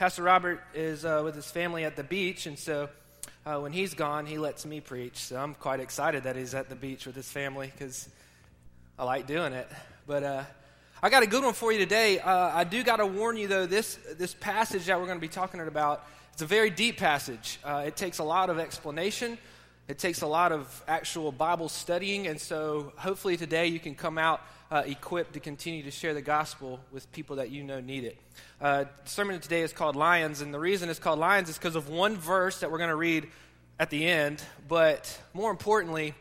Pastor Robert is uh, with his family at the beach, and so uh, when he's gone, he lets me preach. So I'm quite excited that he's at the beach with his family because I like doing it. But uh, I got a good one for you today. Uh, I do got to warn you, though, this, this passage that we're going to be talking about, it's a very deep passage. Uh, it takes a lot of explanation. It takes a lot of actual Bible studying, and so hopefully today you can come out uh, equipped to continue to share the gospel with people that you know need it. Uh, the sermon today is called Lions, and the reason it's called Lions is because of one verse that we're going to read at the end, but more importantly,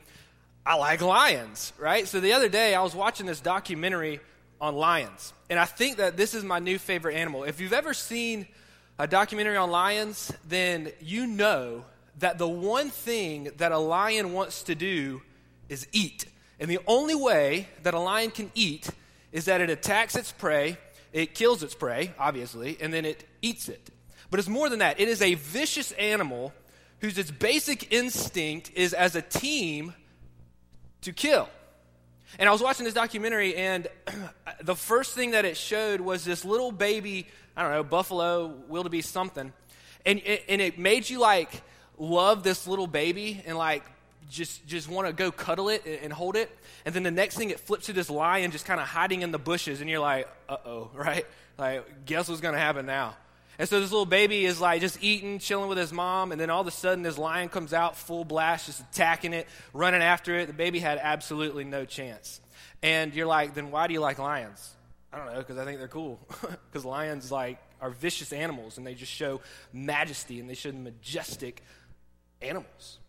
I like lions, right? So the other day I was watching this documentary on lions, and I think that this is my new favorite animal. If you've ever seen a documentary on lions, then you know that the one thing that a lion wants to do is eat. And the only way that a lion can eat is that it attacks its prey, it kills its prey, obviously, and then it eats it. But it's more than that. It is a vicious animal whose its basic instinct is as a team to kill. And I was watching this documentary, and the first thing that it showed was this little baby, I don't know, buffalo, wildebeest, something. And, and it made you like love this little baby and like just just want to go cuddle it and hold it. And then the next thing it flips to this lion just kind of hiding in the bushes. And you're like uh-oh right? Like guess what's going to happen now? And so this little baby is like just eating chilling with his mom. And then all of a sudden this lion comes out full blast just attacking it running after it. The baby had absolutely no chance. And you're like then why do you like lions? I don't know because i think they're cool. Because lions like are vicious animals and they just show majesty and they show majestic animals.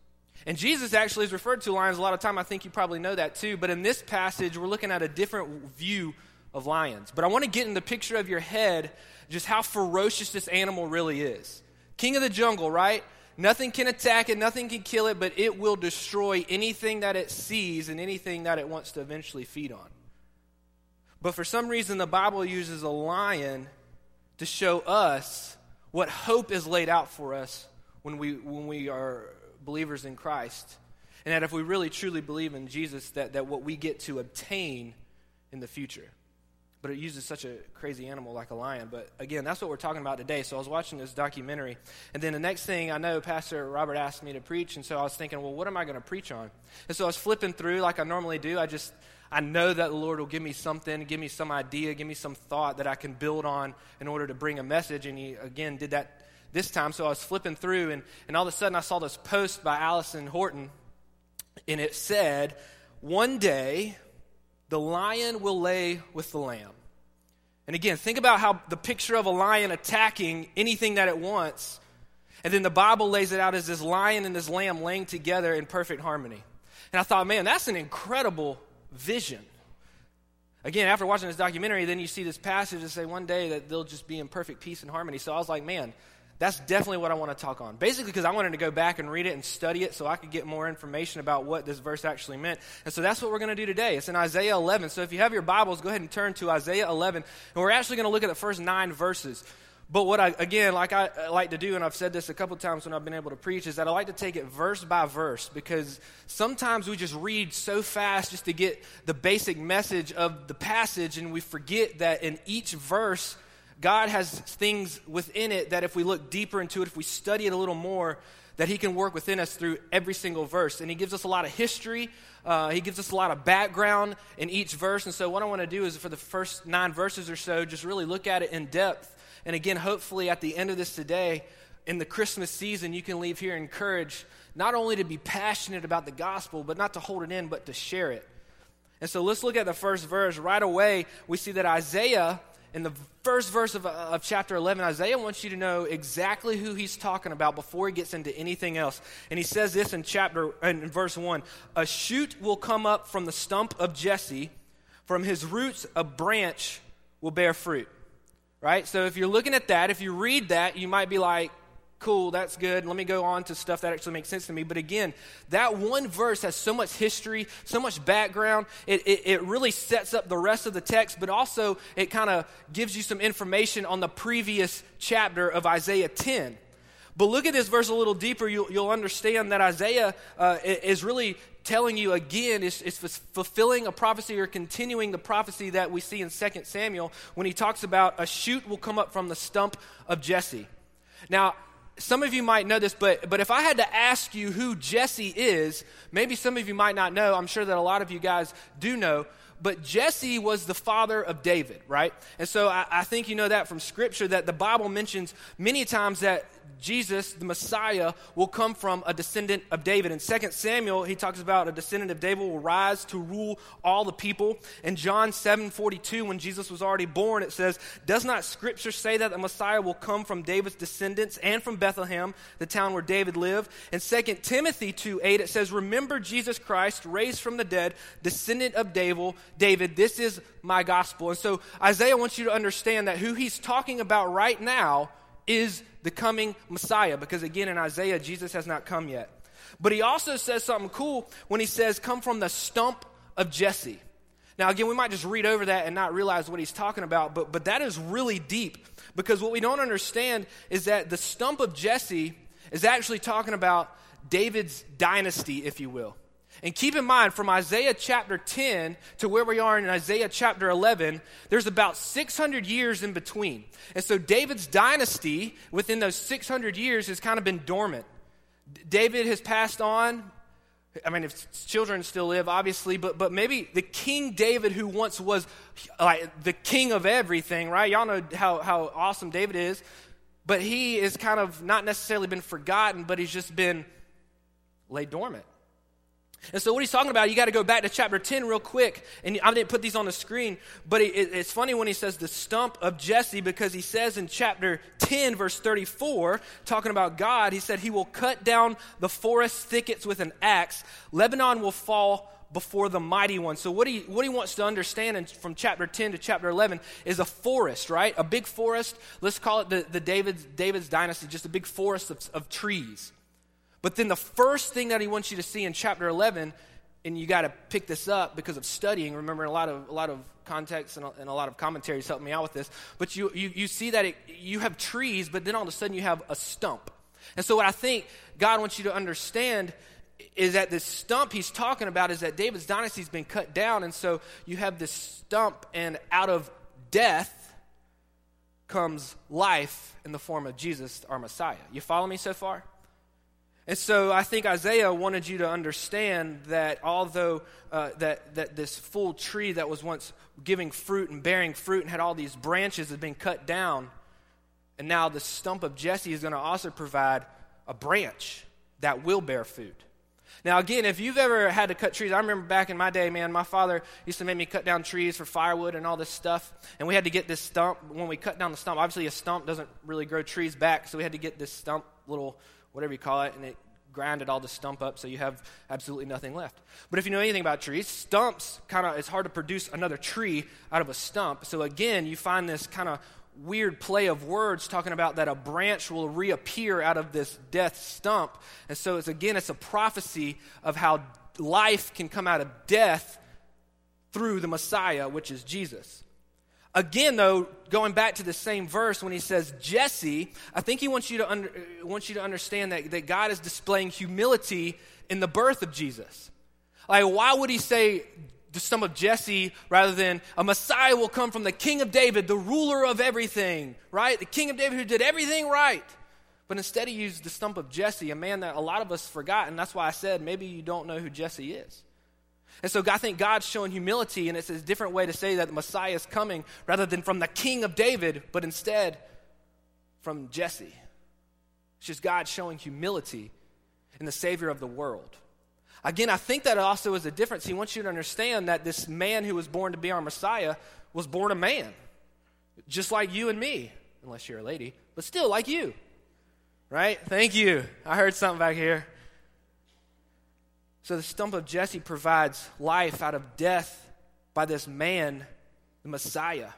And Jesus actually is referred to lions a lot of time. I think you probably know that too. But in this passage, we're looking at a different view of lions. But I want to get in the picture of your head just how ferocious this animal really is. King of the jungle, right? Nothing can attack it, nothing can kill it, but it will destroy anything that it sees and anything that it wants to eventually feed on. But for some reason, the Bible uses a lion to show us what hope is laid out for us when we, when we are believers in Christ. And that if we really truly believe in Jesus, that, that what we get to obtain in the future. But it uses such a crazy animal like a lion. But again, that's what we're talking about today. So I was watching this documentary. And then the next thing I know, Pastor Robert asked me to preach. And so I was thinking, well, what am I going to preach on? And so I was flipping through like I normally do. I just, I know that the Lord will give me something, give me some idea, give me some thought that I can build on in order to bring a message. And He, again, did that this time. So I was flipping through, and, and all of a sudden I saw this post by Allison Horton, and it said, One day the lion will lay with the lamb. And again, think about how the picture of a lion attacking anything that it wants. And then the Bible lays it out as this lion and this lamb laying together in perfect harmony. And I thought, man, that's an incredible vision. Again, after watching this documentary, then you see this passage that say one day that they'll just be in perfect peace and harmony. So I was like, man, that's definitely what I want to talk on. Basically, because I wanted to go back and read it and study it so I could get more information about what this verse actually meant. And so that's what we're going to do today. It's in Isaiah 11. So if you have your Bibles, go ahead and turn to Isaiah 11. And we're actually going to look at the first nine verses. But what I, again, like I like to do, and I've said this a couple times when I've been able to preach, is that I like to take it verse by verse because sometimes we just read so fast just to get the basic message of the passage, and we forget that in each verse, God has things within it that if we look deeper into it, if we study it a little more, that He can work within us through every single verse. And He gives us a lot of history, uh, He gives us a lot of background in each verse. And so, what I want to do is for the first nine verses or so, just really look at it in depth. And again, hopefully, at the end of this today, in the Christmas season, you can leave here encouraged not only to be passionate about the gospel, but not to hold it in, but to share it. And so let's look at the first verse. Right away, we see that Isaiah in the first verse of, uh, of chapter 11, Isaiah wants you to know exactly who he's talking about before he gets into anything else. And he says this in chapter in verse 1, a shoot will come up from the stump of Jesse, from his roots a branch will bear fruit. Right? So if you're looking at that, if you read that, you might be like, cool, that's good. Let me go on to stuff that actually makes sense to me. But again, that one verse has so much history, so much background. It, it, it really sets up the rest of the text, but also it kind of gives you some information on the previous chapter of Isaiah 10. But look at this verse a little deeper. You'll, you'll understand that Isaiah uh, is really telling you again, is, is fulfilling a prophecy or continuing the prophecy that we see in 2 Samuel when he talks about a shoot will come up from the stump of Jesse. Now, some of you might know this, but, but if I had to ask you who Jesse is, maybe some of you might not know. I'm sure that a lot of you guys do know. But Jesse was the father of David, right? And so I, I think you know that from Scripture that the Bible mentions many times that Jesus, the Messiah, will come from a descendant of David. In 2 Samuel, he talks about a descendant of David will rise to rule all the people. In John 7 42, when Jesus was already born, it says, Does not Scripture say that the Messiah will come from David's descendants and from Bethlehem, the town where David lived? In 2 Timothy 2 8, it says, Remember Jesus Christ, raised from the dead, descendant of David. David, this is my gospel. And so Isaiah wants you to understand that who he's talking about right now is the coming Messiah, because again, in Isaiah, Jesus has not come yet. But he also says something cool when he says, Come from the stump of Jesse. Now, again, we might just read over that and not realize what he's talking about, but, but that is really deep because what we don't understand is that the stump of Jesse is actually talking about David's dynasty, if you will. And keep in mind, from Isaiah chapter 10 to where we are in Isaiah chapter 11, there's about 600 years in between. And so David's dynasty within those 600 years has kind of been dormant. David has passed on. I mean, if children still live, obviously, but, but maybe the King David, who once was like the king of everything, right? Y'all know how, how awesome David is, but he is kind of not necessarily been forgotten, but he's just been laid dormant. And so, what he's talking about, you got to go back to chapter 10 real quick. And I didn't put these on the screen, but it, it, it's funny when he says the stump of Jesse because he says in chapter 10, verse 34, talking about God, he said, He will cut down the forest thickets with an axe, Lebanon will fall before the mighty one. So, what he, what he wants to understand in, from chapter 10 to chapter 11 is a forest, right? A big forest. Let's call it the, the David's, David's dynasty, just a big forest of, of trees. But then the first thing that he wants you to see in chapter 11, and you got to pick this up because of studying. Remember, a lot of, a lot of context and a, and a lot of commentaries helped me out with this. But you, you, you see that it, you have trees, but then all of a sudden you have a stump. And so, what I think God wants you to understand is that this stump he's talking about is that David's dynasty has been cut down. And so, you have this stump, and out of death comes life in the form of Jesus, our Messiah. You follow me so far? And so I think Isaiah wanted you to understand that although uh, that, that this full tree that was once giving fruit and bearing fruit and had all these branches had been cut down, and now the stump of Jesse is going to also provide a branch that will bear fruit. Now, again, if you've ever had to cut trees, I remember back in my day, man, my father used to make me cut down trees for firewood and all this stuff. And we had to get this stump. When we cut down the stump, obviously a stump doesn't really grow trees back, so we had to get this stump little whatever you call it, and it grinded all the stump up so you have absolutely nothing left. But if you know anything about trees, stumps kind of, it's hard to produce another tree out of a stump. So again, you find this kind of weird play of words talking about that a branch will reappear out of this death stump. And so it's again, it's a prophecy of how life can come out of death through the Messiah, which is Jesus. Again, though, going back to the same verse when he says Jesse, I think he wants you to, under, wants you to understand that, that God is displaying humility in the birth of Jesus. Like, why would he say the stump of Jesse rather than a Messiah will come from the king of David, the ruler of everything, right? The king of David who did everything right. But instead, he used the stump of Jesse, a man that a lot of us forgot. And that's why I said maybe you don't know who Jesse is. And so I think God's showing humility, and it's a different way to say that the Messiah is coming rather than from the king of David, but instead from Jesse. It's just God showing humility in the Savior of the world. Again, I think that also is a difference. He wants you to understand that this man who was born to be our Messiah was born a man, just like you and me, unless you're a lady, but still like you. Right? Thank you. I heard something back here. So the stump of Jesse provides life out of death by this man, the Messiah.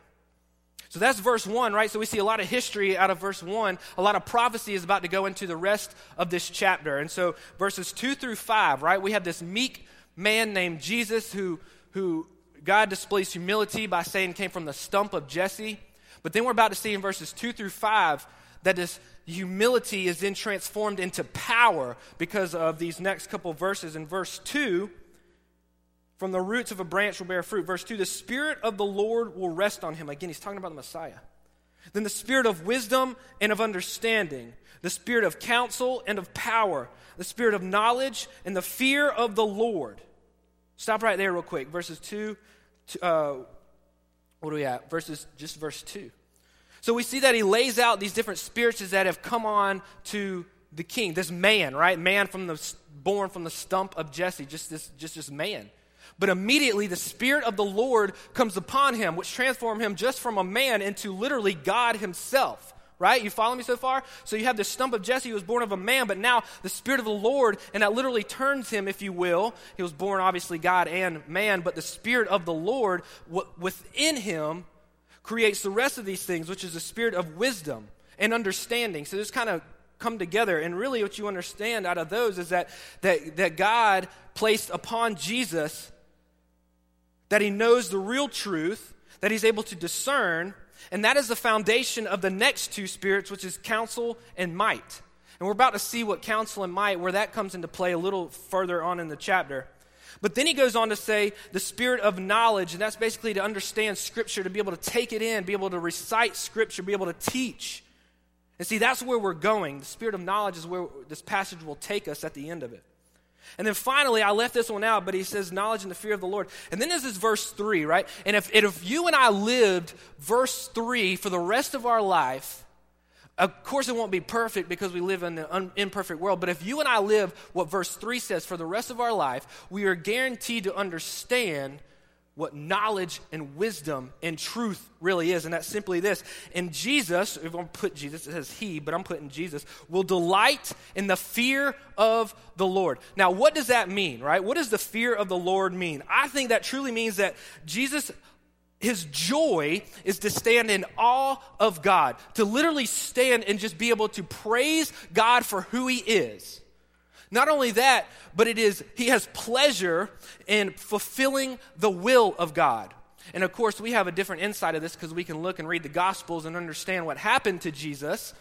So that's verse 1, right? So we see a lot of history out of verse 1. A lot of prophecy is about to go into the rest of this chapter. And so verses 2 through 5, right? We have this meek man named Jesus who, who God displays humility by saying came from the stump of Jesse. But then we're about to see in verses 2 through 5 that this humility is then transformed into power because of these next couple verses. In verse 2, from the roots of a branch will bear fruit. Verse 2, the Spirit of the Lord will rest on him. Again, he's talking about the Messiah. Then the Spirit of wisdom and of understanding, the Spirit of counsel and of power, the Spirit of knowledge and the fear of the Lord. Stop right there, real quick. Verses 2, uh, what are we at? Verses, just verse 2. So we see that he lays out these different spirits that have come on to the king, this man, right? Man from the born from the stump of Jesse, just this, just this man. But immediately the Spirit of the Lord comes upon him, which transformed him just from a man into literally God himself. Right? You follow me so far? So you have the stump of Jesse who was born of a man, but now the Spirit of the Lord, and that literally turns him, if you will. He was born, obviously, God and man, but the Spirit of the Lord within him creates the rest of these things, which is the spirit of wisdom and understanding. So this kind of come together. And really, what you understand out of those is that, that, that God placed upon Jesus that he knows the real truth, that he's able to discern, and that is the foundation of the next two spirits, which is counsel and might. And we're about to see what counsel and might, where that comes into play a little further on in the chapter. But then he goes on to say the spirit of knowledge, and that's basically to understand Scripture, to be able to take it in, be able to recite Scripture, be able to teach. And see, that's where we're going. The spirit of knowledge is where this passage will take us at the end of it. And then finally, I left this one out, but he says knowledge and the fear of the Lord. And then this verse 3, right? And if, if you and I lived verse 3 for the rest of our life, of course, it won't be perfect because we live in an imperfect world, but if you and I live what verse 3 says for the rest of our life, we are guaranteed to understand what knowledge and wisdom and truth really is. And that's simply this. And Jesus, if I'm put Jesus, it says he, but I'm putting Jesus, will delight in the fear of the Lord. Now, what does that mean, right? What does the fear of the Lord mean? I think that truly means that Jesus his joy is to stand in awe of God, to literally stand and just be able to praise God for who he is. Not only that, but it is he has pleasure in fulfilling the will of God. And of course, we have a different insight of this because we can look and read the Gospels and understand what happened to Jesus.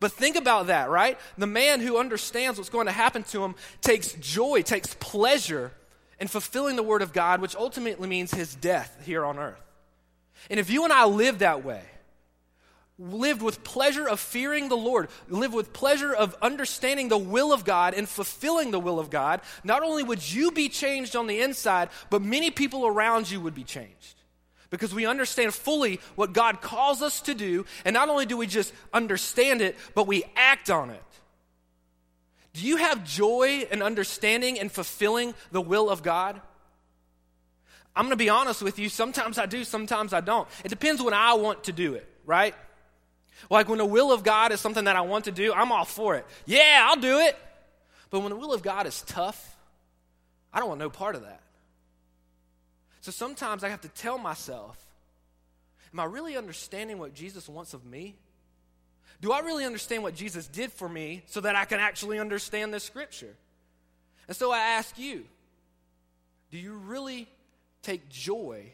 But think about that, right? The man who understands what's going to happen to him takes joy, takes pleasure in fulfilling the Word of God, which ultimately means his death here on earth. And if you and I live that way, lived with pleasure of fearing the Lord, live with pleasure of understanding the will of God and fulfilling the will of God, not only would you be changed on the inside, but many people around you would be changed. Because we understand fully what God calls us to do, and not only do we just understand it, but we act on it. Do you have joy and understanding in fulfilling the will of God? I'm going to be honest with you. Sometimes I do, sometimes I don't. It depends when I want to do it, right? Like when the will of God is something that I want to do, I'm all for it. Yeah, I'll do it. But when the will of God is tough, I don't want no part of that. So sometimes I have to tell myself, am I really understanding what Jesus wants of me? Do I really understand what Jesus did for me so that I can actually understand this scripture? And so I ask you, do you really take joy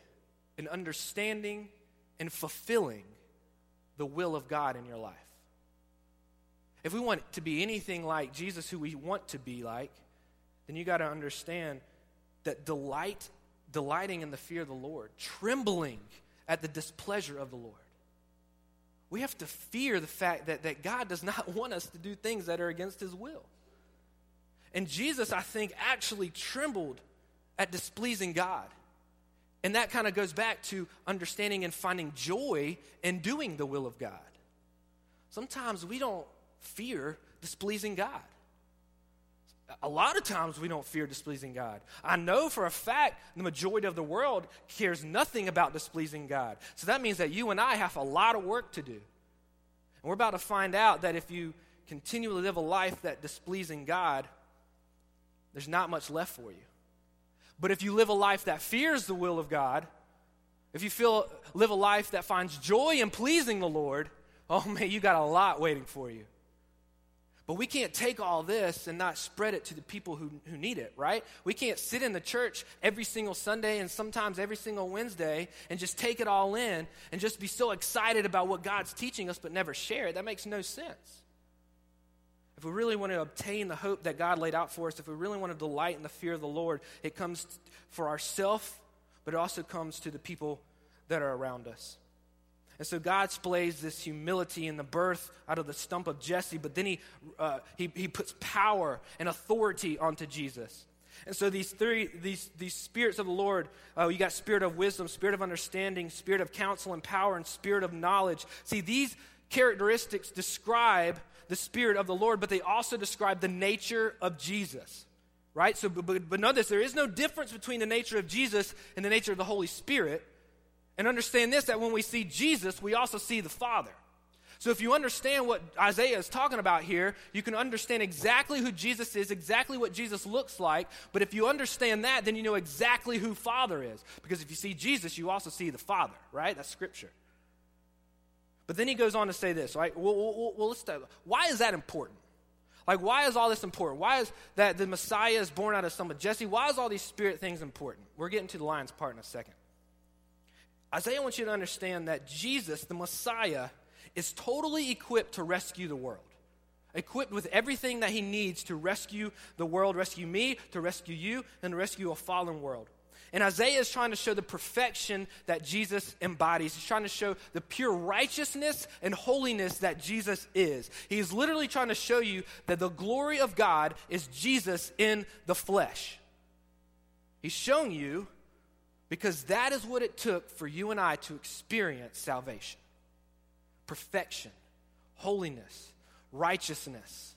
in understanding and fulfilling the will of God in your life. If we want to be anything like Jesus, who we want to be like, then you got to understand that delight, delighting in the fear of the Lord, trembling at the displeasure of the Lord. We have to fear the fact that, that God does not want us to do things that are against his will. And Jesus, I think, actually trembled at displeasing God. And that kind of goes back to understanding and finding joy in doing the will of God. Sometimes we don't fear displeasing God. A lot of times we don't fear displeasing God. I know for a fact the majority of the world cares nothing about displeasing God. So that means that you and I have a lot of work to do. And we're about to find out that if you continually live a life that displeasing God, there's not much left for you. But if you live a life that fears the will of God, if you feel live a life that finds joy in pleasing the Lord, oh man, you got a lot waiting for you. But we can't take all this and not spread it to the people who, who need it, right? We can't sit in the church every single Sunday and sometimes every single Wednesday and just take it all in and just be so excited about what God's teaching us but never share it. That makes no sense. If we really want to obtain the hope that God laid out for us, if we really want to delight in the fear of the Lord, it comes for ourselves, but it also comes to the people that are around us. And so God displays this humility in the birth out of the stump of Jesse, but then he, uh, he, he puts power and authority onto Jesus. And so these three, these, these spirits of the Lord, uh, you got spirit of wisdom, spirit of understanding, spirit of counsel and power, and spirit of knowledge. See, these characteristics describe the spirit of the Lord, but they also describe the nature of Jesus. Right? So, but, but notice there is no difference between the nature of Jesus and the nature of the Holy Spirit. And understand this that when we see Jesus, we also see the Father. So if you understand what Isaiah is talking about here, you can understand exactly who Jesus is, exactly what Jesus looks like. But if you understand that, then you know exactly who Father is. Because if you see Jesus, you also see the Father, right? That's Scripture. But then he goes on to say this, right? Well, well, well let's talk. Why is that important? Like, why is all this important? Why is that the Messiah is born out of some of Jesse? Why is all these spirit things important? We're getting to the lion's part in a second. Isaiah wants you to understand that Jesus, the Messiah, is totally equipped to rescue the world. Equipped with everything that he needs to rescue the world, rescue me, to rescue you, and to rescue a fallen world. And Isaiah is trying to show the perfection that Jesus embodies. He's trying to show the pure righteousness and holiness that Jesus is. He's literally trying to show you that the glory of God is Jesus in the flesh. He's showing you because that is what it took for you and I to experience salvation perfection, holiness, righteousness,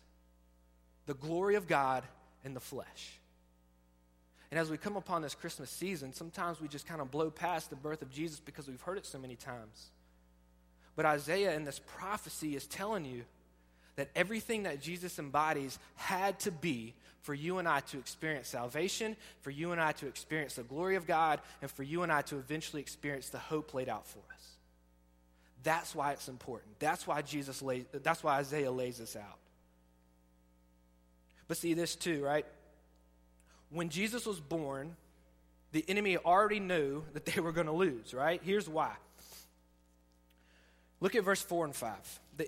the glory of God in the flesh. And as we come upon this Christmas season, sometimes we just kind of blow past the birth of Jesus because we've heard it so many times. But Isaiah in this prophecy is telling you that everything that Jesus embodies had to be for you and I to experience salvation, for you and I to experience the glory of God, and for you and I to eventually experience the hope laid out for us. That's why it's important. That's why Jesus lays, that's why Isaiah lays this out. But see this too, right? When Jesus was born, the enemy already knew that they were going to lose, right? Here's why. Look at verse 4 and 5. The,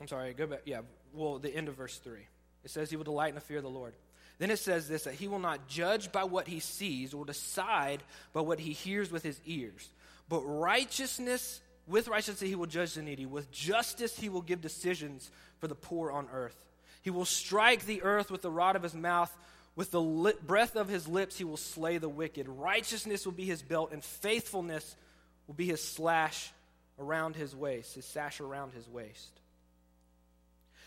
I'm sorry, go back. Yeah, well, the end of verse 3. It says, He will delight in the fear of the Lord. Then it says this that he will not judge by what he sees or decide by what he hears with his ears. But righteousness, with righteousness, he will judge the needy. With justice, he will give decisions for the poor on earth. He will strike the earth with the rod of his mouth. With the breath of his lips, he will slay the wicked. Righteousness will be his belt, and faithfulness will be his slash around his waist, his sash around his waist.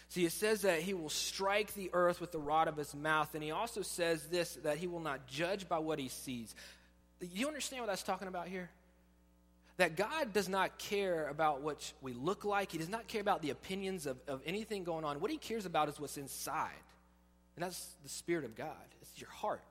See, it says that he will strike the earth with the rod of his mouth, and he also says this that he will not judge by what he sees. Do You understand what that's talking about here? That God does not care about what we look like. He does not care about the opinions of, of anything going on. What he cares about is what's inside. And that's the Spirit of God, it's your heart.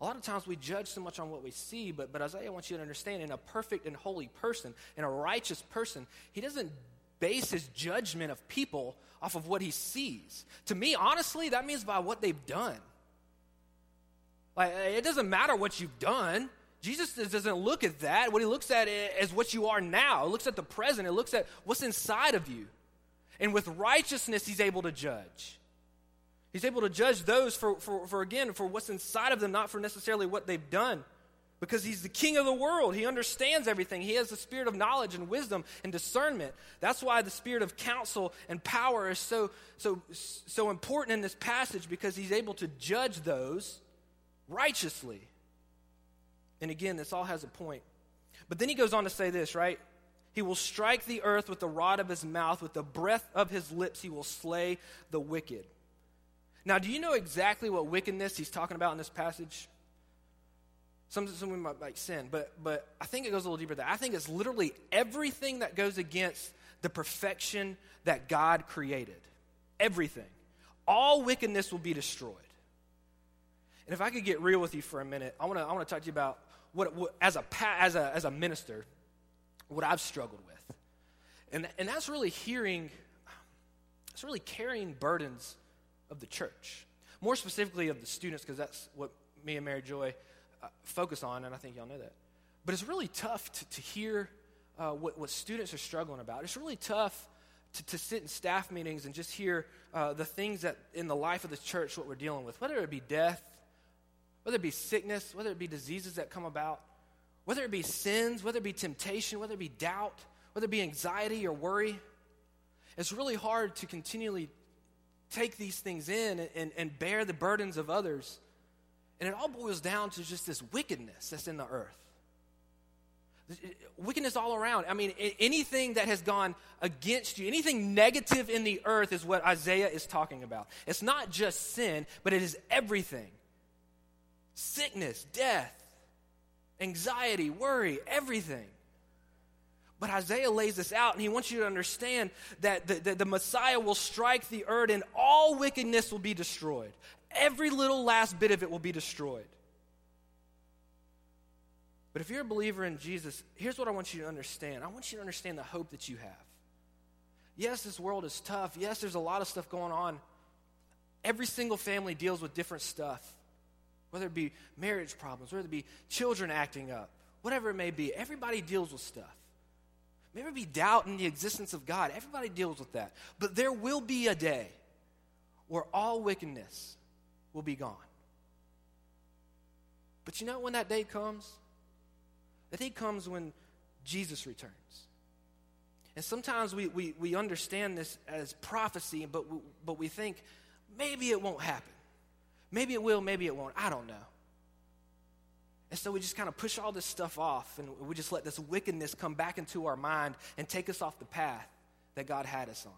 A lot of times we judge so much on what we see, but, but Isaiah wants you to understand in a perfect and holy person, in a righteous person, he doesn't base his judgment of people off of what he sees. To me, honestly, that means by what they've done. Like, it doesn't matter what you've done. Jesus doesn't look at that. What he looks at is what you are now. It looks at the present. It looks at what's inside of you. And with righteousness, he's able to judge. He's able to judge those for, for, for again, for what's inside of them, not for necessarily what they've done because he's the king of the world. He understands everything. He has the spirit of knowledge and wisdom and discernment. That's why the spirit of counsel and power is so, so, so important in this passage because he's able to judge those righteously. And again, this all has a point. But then he goes on to say this, right? He will strike the earth with the rod of his mouth, with the breath of his lips, he will slay the wicked. Now, do you know exactly what wickedness he's talking about in this passage? Some, some might like sin, but, but I think it goes a little deeper than that. I think it's literally everything that goes against the perfection that God created. Everything. All wickedness will be destroyed. And if I could get real with you for a minute, I want to I wanna talk to you about what, what, as, a, as, a, as a minister, what I've struggled with. And, and that's really hearing, it's really carrying burdens of the church. More specifically of the students, because that's what me and Mary Joy uh, focus on, and I think y'all know that. But it's really tough to, to hear uh, what, what students are struggling about. It's really tough to, to sit in staff meetings and just hear uh, the things that in the life of the church, what we're dealing with, whether it be death, whether it be sickness, whether it be diseases that come about, whether it be sins, whether it be temptation, whether it be doubt, whether it be anxiety or worry. It's really hard to continually take these things in and, and, bear the burdens of others. And it all boils down to just this wickedness that's in the earth. Wickedness all around. I mean, anything that has gone against you, anything negative in the earth is what Isaiah is talking about. It's not just sin, but it is everything sickness, death, anxiety, worry, everything. But Isaiah lays this out, and he wants you to understand that the, the, the, Messiah will strike the earth, and all wickedness will be destroyed. Every little last bit of it will be destroyed. But if you're a believer in Jesus, here's what I want you to understand I want you to understand the hope that you have. Yes, this world is tough. Yes, there's a lot of stuff going on. Every single family deals with different stuff, whether it be marriage problems, whether it be children acting up, whatever it may be. Everybody deals with stuff. Maybe it be doubt in the existence of God. Everybody deals with that. But there will be a day where all wickedness will be gone. But you know when that day comes? I day comes when Jesus returns. And sometimes we, we, we understand this as prophecy, but we, but we think maybe it won't happen. Maybe it will, maybe it won't. I don't know. And so we just kind of push all this stuff off and we just let this wickedness come back into our mind and take us off the path that God had us on.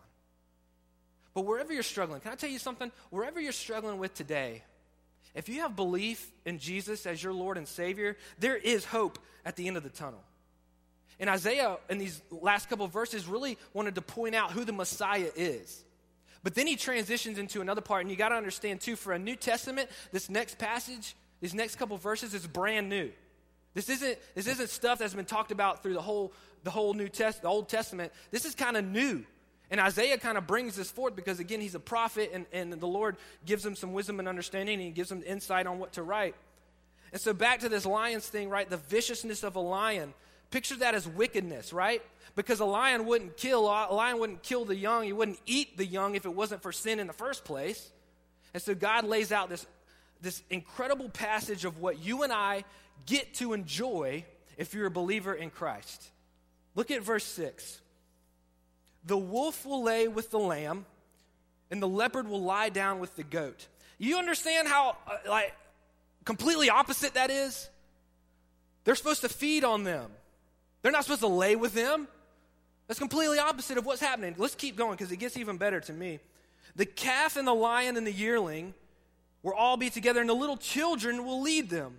But wherever you're struggling, can I tell you something? Wherever you're struggling with today, if you have belief in Jesus as your Lord and Savior, there is hope at the end of the tunnel. And Isaiah, in these last couple verses, really wanted to point out who the Messiah is. But then he transitions into another part, and you got to understand, too, for a New Testament, this next passage, these next couple verses is brand new. This isn't, this isn't stuff that's been talked about through the whole, the whole New Test, the Old Testament. This is kind of new. And Isaiah kind of brings this forth because, again, he's a prophet and, and the Lord gives him some wisdom and understanding and he gives him insight on what to write. And so, back to this lions thing, right? The viciousness of a lion. Picture that as wickedness, right? Because a lion wouldn't kill, a lion wouldn't kill the young, he wouldn't eat the young if it wasn't for sin in the first place. And so, God lays out this, this incredible passage of what you and I get to enjoy if you're a believer in Christ. Look at verse 6 the wolf will lay with the lamb, and the leopard will lie down with the goat. You understand how, uh, like, completely opposite that is? They're supposed to feed on them, they're not supposed to lay with them. That's completely opposite of what's happening. Let's keep going because it gets even better to me. The calf and the lion and the yearling will all be together, and the little children will lead them.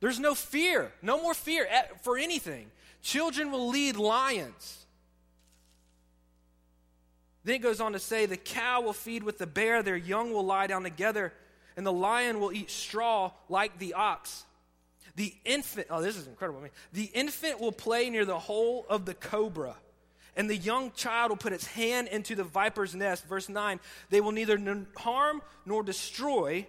There's no fear, no more fear for anything. Children will lead lions. Then it goes on to say, The cow will feed with the bear, their young will lie down together, and the lion will eat straw like the ox. The infant, oh, this is incredible. I mean, the infant will play near the hole of the cobra, and the young child will put its hand into the viper's nest. Verse 9, they will neither harm nor destroy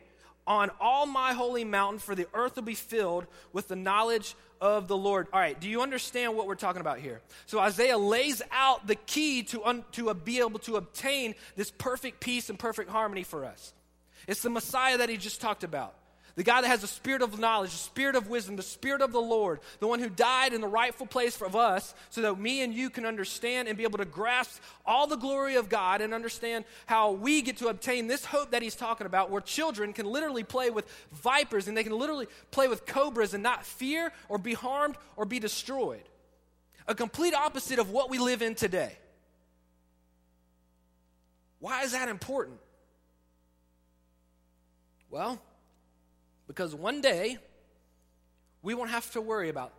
on all my holy mountain, for the earth will be filled with the knowledge of the Lord. All right, do you understand what we're talking about here? So Isaiah lays out the key to, un, to be able to obtain this perfect peace and perfect harmony for us. It's the Messiah that he just talked about. The guy that has the spirit of knowledge, the spirit of wisdom, the spirit of the Lord, the one who died in the rightful place for us so that me and you can understand and be able to grasp all the glory of God and understand how we get to obtain this hope that he's talking about, where children can literally play with vipers and they can literally play with cobras and not fear or be harmed or be destroyed. A complete opposite of what we live in today. Why is that important? Well, because one day, we won't have to worry about.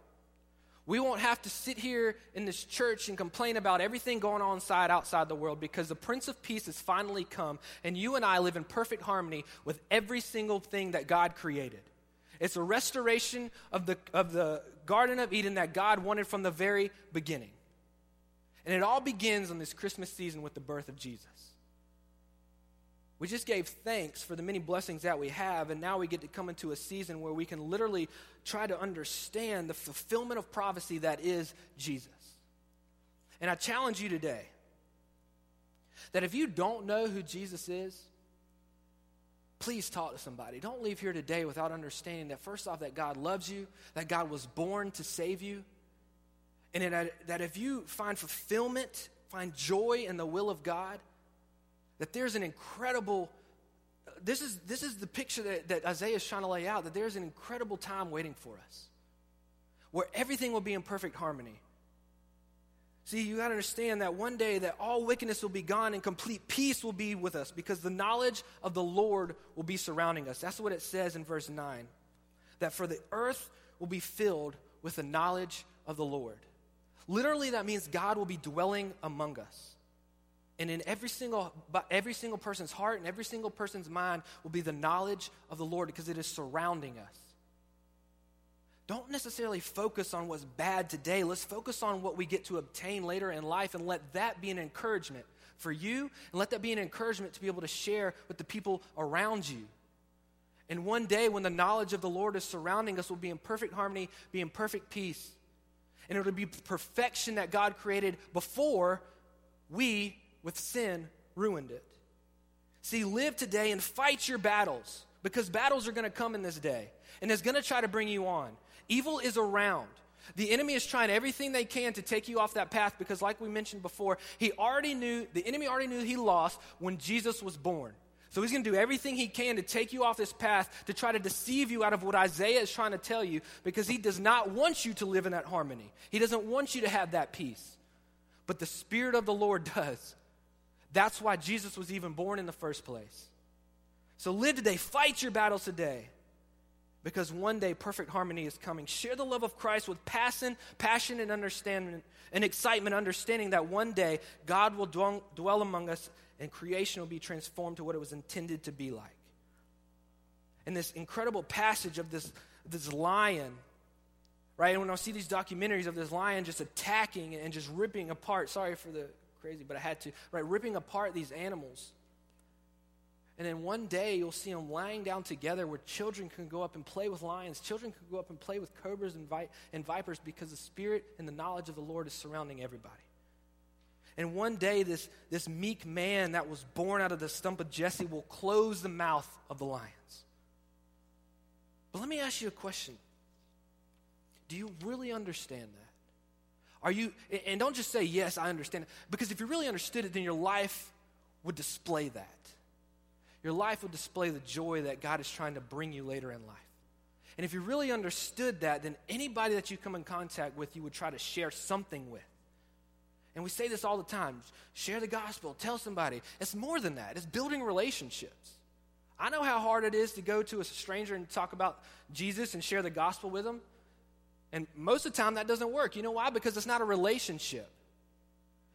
We won't have to sit here in this church and complain about everything going on inside outside the world because the Prince of Peace has finally come and you and I live in perfect harmony with every single thing that God created. It's a restoration of the, of the Garden of Eden that God wanted from the very beginning. And it all begins on this Christmas season with the birth of Jesus. We just gave thanks for the many blessings that we have, and now we get to come into a season where we can literally try to understand the fulfillment of prophecy that is Jesus. And I challenge you today that if you don't know who Jesus is, please talk to somebody. Don't leave here today without understanding that, first off, that God loves you, that God was born to save you, and that, if you find fulfillment, find joy in the will of God, that there's an incredible this is this is the picture that, that Isaiah is trying to lay out that there's an incredible time waiting for us where everything will be in perfect harmony. See, you got to understand that one day that all wickedness will be gone and complete peace will be with us because the knowledge of the Lord will be surrounding us. That's what it says in verse 9. That for the earth will be filled with the knowledge of the Lord. Literally that means God will be dwelling among us. And in every single, every single person's heart and every single person's mind will be the knowledge of the Lord because it is surrounding us. Don't necessarily focus on what's bad today. Let's focus on what we get to obtain later in life and let that be an encouragement for you and let that be an encouragement to be able to share with the people around you. And one day when the knowledge of the Lord is surrounding us, we'll be in perfect harmony, be in perfect peace. And it'll be perfection that God created before we with sin ruined it. See, live today and fight your battles because battles are going to come in this day and it's going to try to bring you on. Evil is around. The enemy is trying everything they can to take you off that path because, like we mentioned before, he already knew, the enemy already knew he lost when Jesus was born. So he's going to do everything he can to take you off this path to try to deceive you out of what Isaiah is trying to tell you because he does not want you to live in that harmony. He doesn't want you to have that peace. But the Spirit of the Lord does. That's why Jesus was even born in the first place. So live today, fight your battles today. Because one day perfect harmony is coming. Share the love of Christ with passion, passion and understanding and excitement, understanding that one day God will dwell, dwell among us and creation will be transformed to what it was intended to be like. And this incredible passage of this, this lion, right? And when I see these documentaries of this lion just attacking and just ripping apart, sorry for the crazy, but I had to, right? Ripping apart these animals. And then one day you'll see them lying down together where children can go up and play with lions. Children can go up and play with cobras and, vi- and vipers because the spirit and the knowledge of the Lord is surrounding everybody. And one day, this, this meek man that was born out of the stump of Jesse will close the mouth of the lions. But let me ask you a question Do you really understand that? Are you, and don't just say, yes, I understand. Because if you really understood it, then your life would display that. Your life would display the joy that God is trying to bring you later in life. And if you really understood that, then anybody that you come in contact with, you would try to share something with. And we say this all the time share the gospel, tell somebody. It's more than that, it's building relationships. I know how hard it is to go to a stranger and talk about Jesus and share the gospel with them. And most of the time, that doesn't work. You know why? Because it's not a relationship.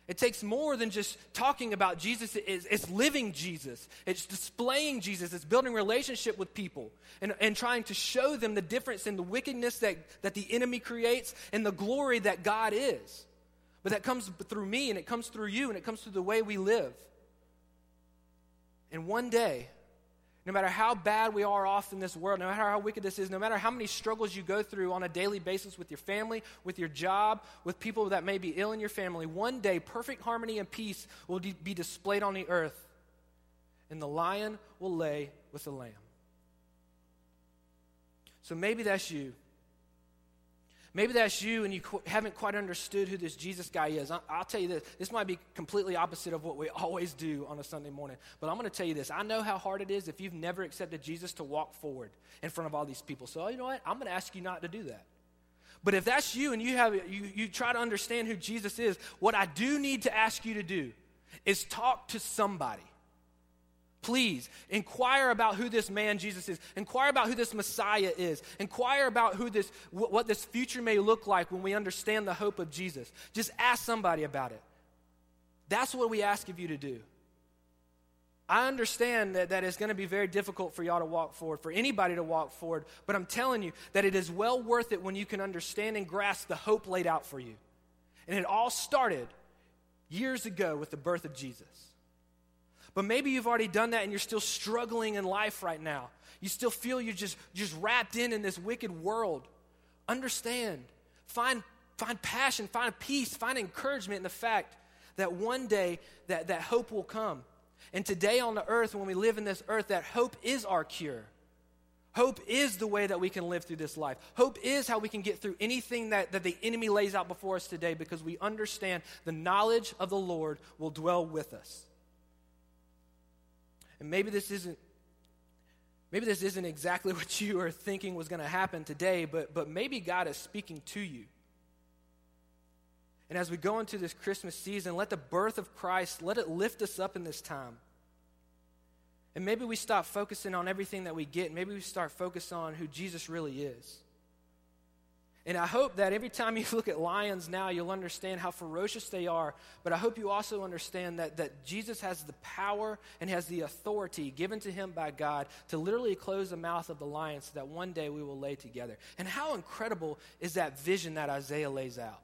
It takes more than just talking about Jesus. It's, living Jesus. It's displaying Jesus. It's building relationship with people and, and trying to show them the difference in the wickedness that, that the enemy creates and the glory that God is. But that comes through me and it comes through you and it comes through the way we live. And one day, no matter how bad we are off in this world, no matter how wicked this is, no matter how many struggles you go through on a daily basis with your family, with your job, with people that may be ill in your family, one day perfect harmony and peace will be displayed on the earth, and the lion will lay with the lamb. So maybe that's you. Maybe that's you and you qu- haven't quite understood who this Jesus guy is. I- will tell you this. This might be completely opposite of what we always do on a Sunday morning. But I'm going to tell you this. I know how hard it is if you've never accepted Jesus to walk forward in front of all these people. So, you know what? I'm going to ask you not to do that. But if that's you and you, have, you, you try to understand who Jesus is, what I do need to ask you to do is talk to somebody. Please inquire about who this man Jesus is. Inquire about who this Messiah is. Inquire about who this what this future may look like when we understand the hope of Jesus. Just ask somebody about it. That's what we ask of you to do. I understand that, that it's going to be very difficult for y'all to walk forward, for anybody to walk forward, but I'm telling you that it is well worth it when you can understand and grasp the hope laid out for you. And it all started years ago with the birth of Jesus. But maybe you've already done that and you're still struggling in life right now. You still feel you're just, just wrapped in in this wicked world. Understand. Find, find passion, find peace, find encouragement in the fact that one day that, that hope will come. And today on the earth, when we live in this earth, that hope is our cure. Hope is the way that we can live through this life. Hope is how we can get through anything that, that the enemy lays out before us today because we understand the knowledge of the Lord will dwell with us. And maybe this isn't maybe this isn't exactly what you are thinking was going to happen today, but, but maybe God is speaking to you. And as we go into this Christmas season, let the birth of Christ, let it lift us up in this time. And maybe we stop focusing on everything that we get. Maybe we start focusing on who Jesus really is. And I hope that every time you look at lions now, you'll understand how ferocious they are. But I hope you also understand that, that Jesus has the power and has the authority given to him by God to literally close the mouth of the lion so that one day we will lay together. And how incredible is that vision that Isaiah lays out?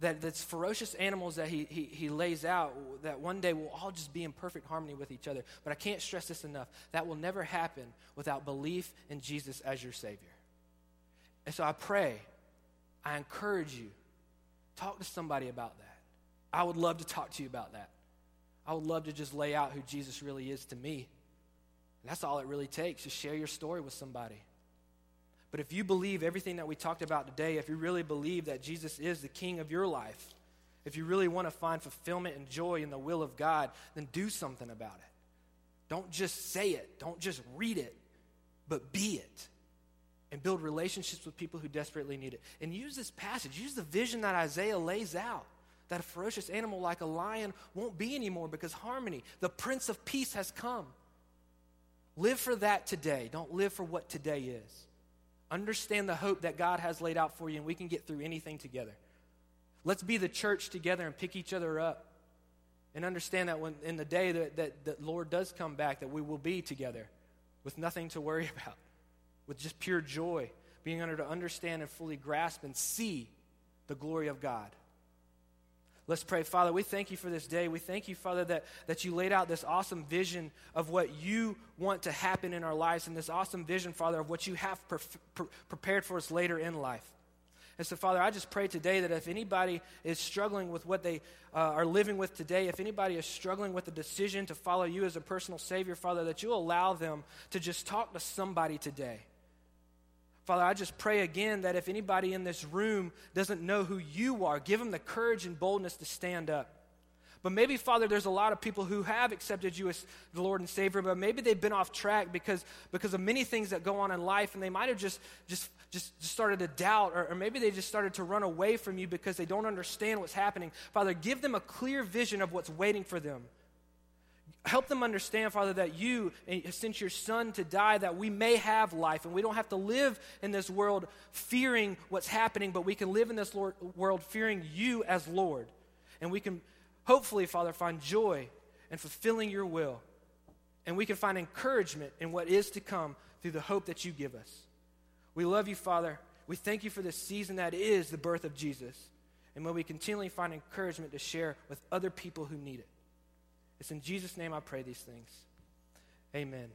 that that's ferocious animals that he, he, he lays out that one day will all just be in perfect harmony with each other. But I can't stress this enough. That will never happen without belief in Jesus as your Savior. And so I pray, I encourage you, talk to somebody about that. I would love to talk to you about that. I would love to just lay out who Jesus really is to me. And that's all it really takes. Just share your story with somebody. But if you believe everything that we talked about today, if you really believe that Jesus is the king of your life, if you really want to find fulfillment and joy in the will of God, then do something about it. Don't just say it, don't just read it, but be it. And build relationships with people who desperately need it. And use this passage, use the vision that Isaiah lays out that a ferocious animal like a lion won't be anymore because harmony, the Prince of Peace, has come. Live for that today. Don't live for what today is. Understand the hope that God has laid out for you, and we can get through anything together. Let's be the church together and pick each other up. And understand that when in the day that, that Lord does come back, that we will be together with nothing to worry about, with just pure joy, being able to understand and fully grasp and see the glory of God. Let's pray. Father, we thank you for this day. We thank you, Father, that, that you laid out this awesome vision of what you want to happen in our lives and this awesome vision, Father, of what you have pre- pre- prepared for us later in life. And so, Father, I just pray today that if anybody is struggling with what they uh, are living with today, if anybody is struggling with the decision to follow you as a personal Savior, Father, that you allow them to just talk to somebody today Father, I just pray again that if anybody in this room doesn't know who you are, give them the courage and boldness to stand up. But maybe, Father, there's a lot of people who have accepted you as the Lord and Savior, but maybe they've been off track because, because of many things that go on in life, and they might have just, just, just started to doubt, or, or maybe they just started to run away from you because they don't understand what's happening. Father, give them a clear vision of what's waiting for them. Help them understand, Father, that you eh, sent your Son to die that we may have life. And we don't have to live in this world fearing what's happening, but we can live in this Lord, world fearing you as Lord. And we can hopefully, Father, find joy in fulfilling your will. And we can find encouragement in what is to come through the hope that you give us. We love you, Father. We thank you for this season that is the birth of Jesus. And may we continually find encouragement to share with other people who need it. It's in Jesus' name I pray these things. Amen.